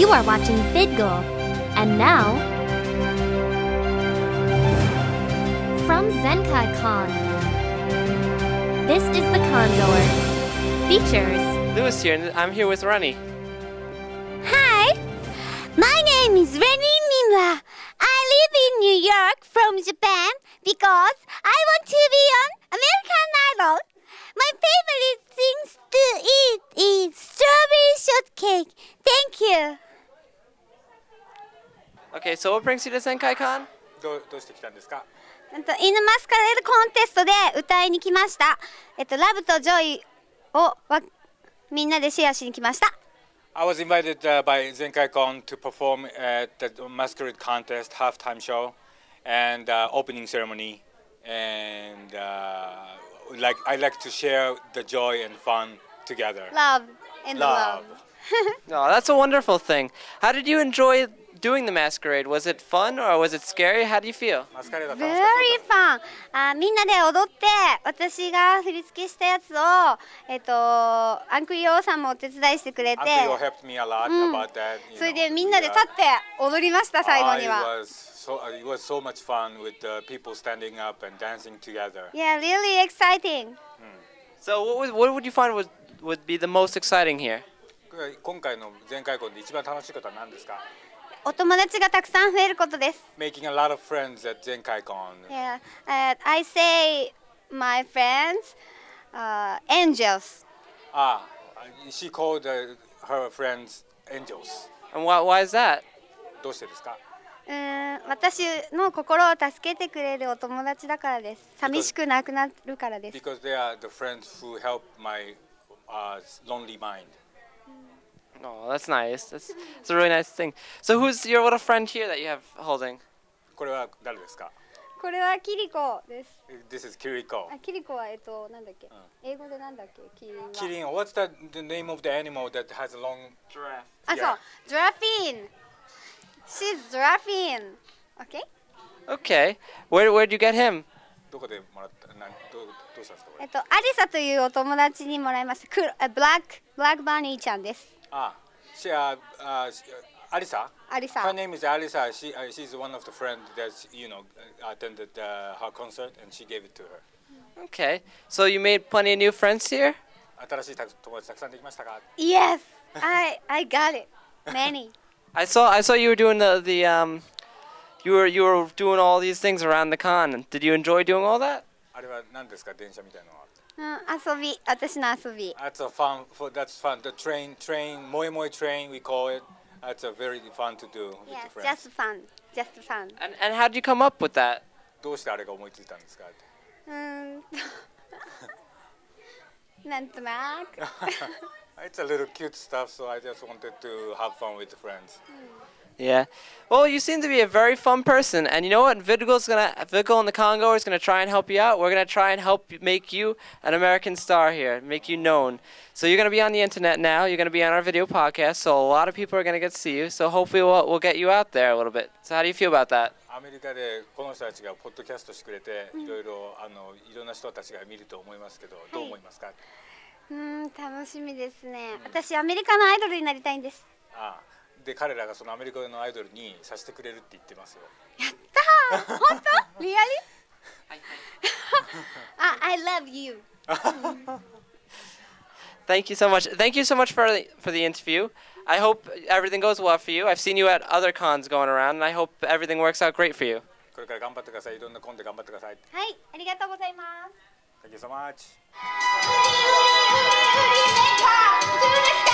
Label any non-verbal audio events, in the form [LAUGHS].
You are watching VidGoal. And now, from Zenkai Con, this is the Condor. Features Lewis here, and I'm here with Ronnie. Hi, my name is Renny Mimura. I live in New York from Japan because I want to be on American Idol. My favorite things to eat is strawberry shortcake. Thank you. Okay, so what brings you to Zenkai Con? どうどうして来たんですかなんとイヌマスカレードコンテストで歌いに来ました。えっとラブとジョイをわみんなでシェアしに来ました。 I was invited uh, by ZenkaiCon to perform at the Masquerade Contest halftime show and uh, opening ceremony. And uh, like I like to share the joy and fun together. Love and love. Love. [LAUGHS] Oh, that's a wonderful thing. How did you enjoy doing the masquerade? Was it fun or was it scary? How do you feel? Very fun! あみんなで踊って私が振り付けしたやつを、えっとアンクリオさんもお手伝いしてくれて Uncle helped me a lot about that. you それでみんなで.立って踊りました最後には。so it was so much fun with uh, people standing up and dancing together. Yeah, really exciting! So, what would, what would you find would, would be the most exciting here? 今回の前回婚で一番楽しいことは何ですかお友達がたくさん増えることです。Making a lot of friends at ZenkaiCon. Yeah, uh, I say my friends, uh, angels. Ah, she called uh, her friends angels. And why, why is that? どうしてですかうーん私の心を助けてくれるお友達だからです。寂しくなくなるからです。Because they are the friends who help my uh, lonely mind. Oh, that's nice. That's, that's a really nice thing. So, who's your little friend here that you have holding? これは誰ですかこれはキリコです。 This is Kiriko. あ、キリコはえっとなんだっけ？英語でなんだっけ？キリンは。 Kirin, what's the, the name of the animal that has a long... Giraffe. あ、そう。ジュラフィン。She's ジュラフィン。Okay? Okay. Where, where'd you get him? どこでもらったなんどうどうしたんですかこれえっとアリサというお友達にもらいました。クロあブラックブラックバニーちゃんです。 あ、she, uh, uh, she- uh, Alisa? アリサ Her。name is Alisa. She, uh, she's one of the friends that, you know, uh, attended uh, her concert and she gave it to her. Okay. So, you made plenty of new friends here? 新しいた友達たくさんできましたか Yes, I I got it. Many. [LAUGHS] [LAUGHS] I saw I saw you were doing the the um you were you were doing all these things around the con. Did you enjoy doing all that? あれは何ですか電車みたいなのは。 うん、遊び、私の遊び。 That's a fun. For that's fun. The train, train, moe moe train, we call it. That's a very fun to do with Yes, your friends. just fun, just fun. And and how did you come up with that? どうしてあれが思いついたんですかうーんと。[LAUGHS] [LAUGHS] なんとなく。 It's a little cute stuff, so I just wanted to have fun with the friends. [LAUGHS] Yeah. Well, you seem to be a very fun person, and you know what? Vidgal's gonna Vidgal in the Congo is gonna try and help you out. We're gonna try and help you- make you an American star here, make you known. So you're gonna be on the internet now. You're gonna be on our video podcast. So a lot of people are gonna get to see you. So hopefully we'll we'll get you out there a little bit. So how do you feel about that? アメリカでこの人たちがポッドキャストしてくれて、いろいろあのいろんな人たちが見ると思いますけど、どう思いますか？うーん、楽しみですね。私アメリカのアイドルになりたいんです。ああ で彼らがそのアメリカのアイドルにさせてくれるって言ってますよ。やったー。本当？[LAUGHS] リアリ？あ、I love you. [LAUGHS] Thank you so much. Thank you so much for the, for the interview. I hope everything goes well for you. I've seen you at other cons going around, and I hope everything works out great for you. これから頑張ってください。いろんなコンで頑張ってください。はい、ありがとうございます。 Thank you so much. To the [LAUGHS]sky.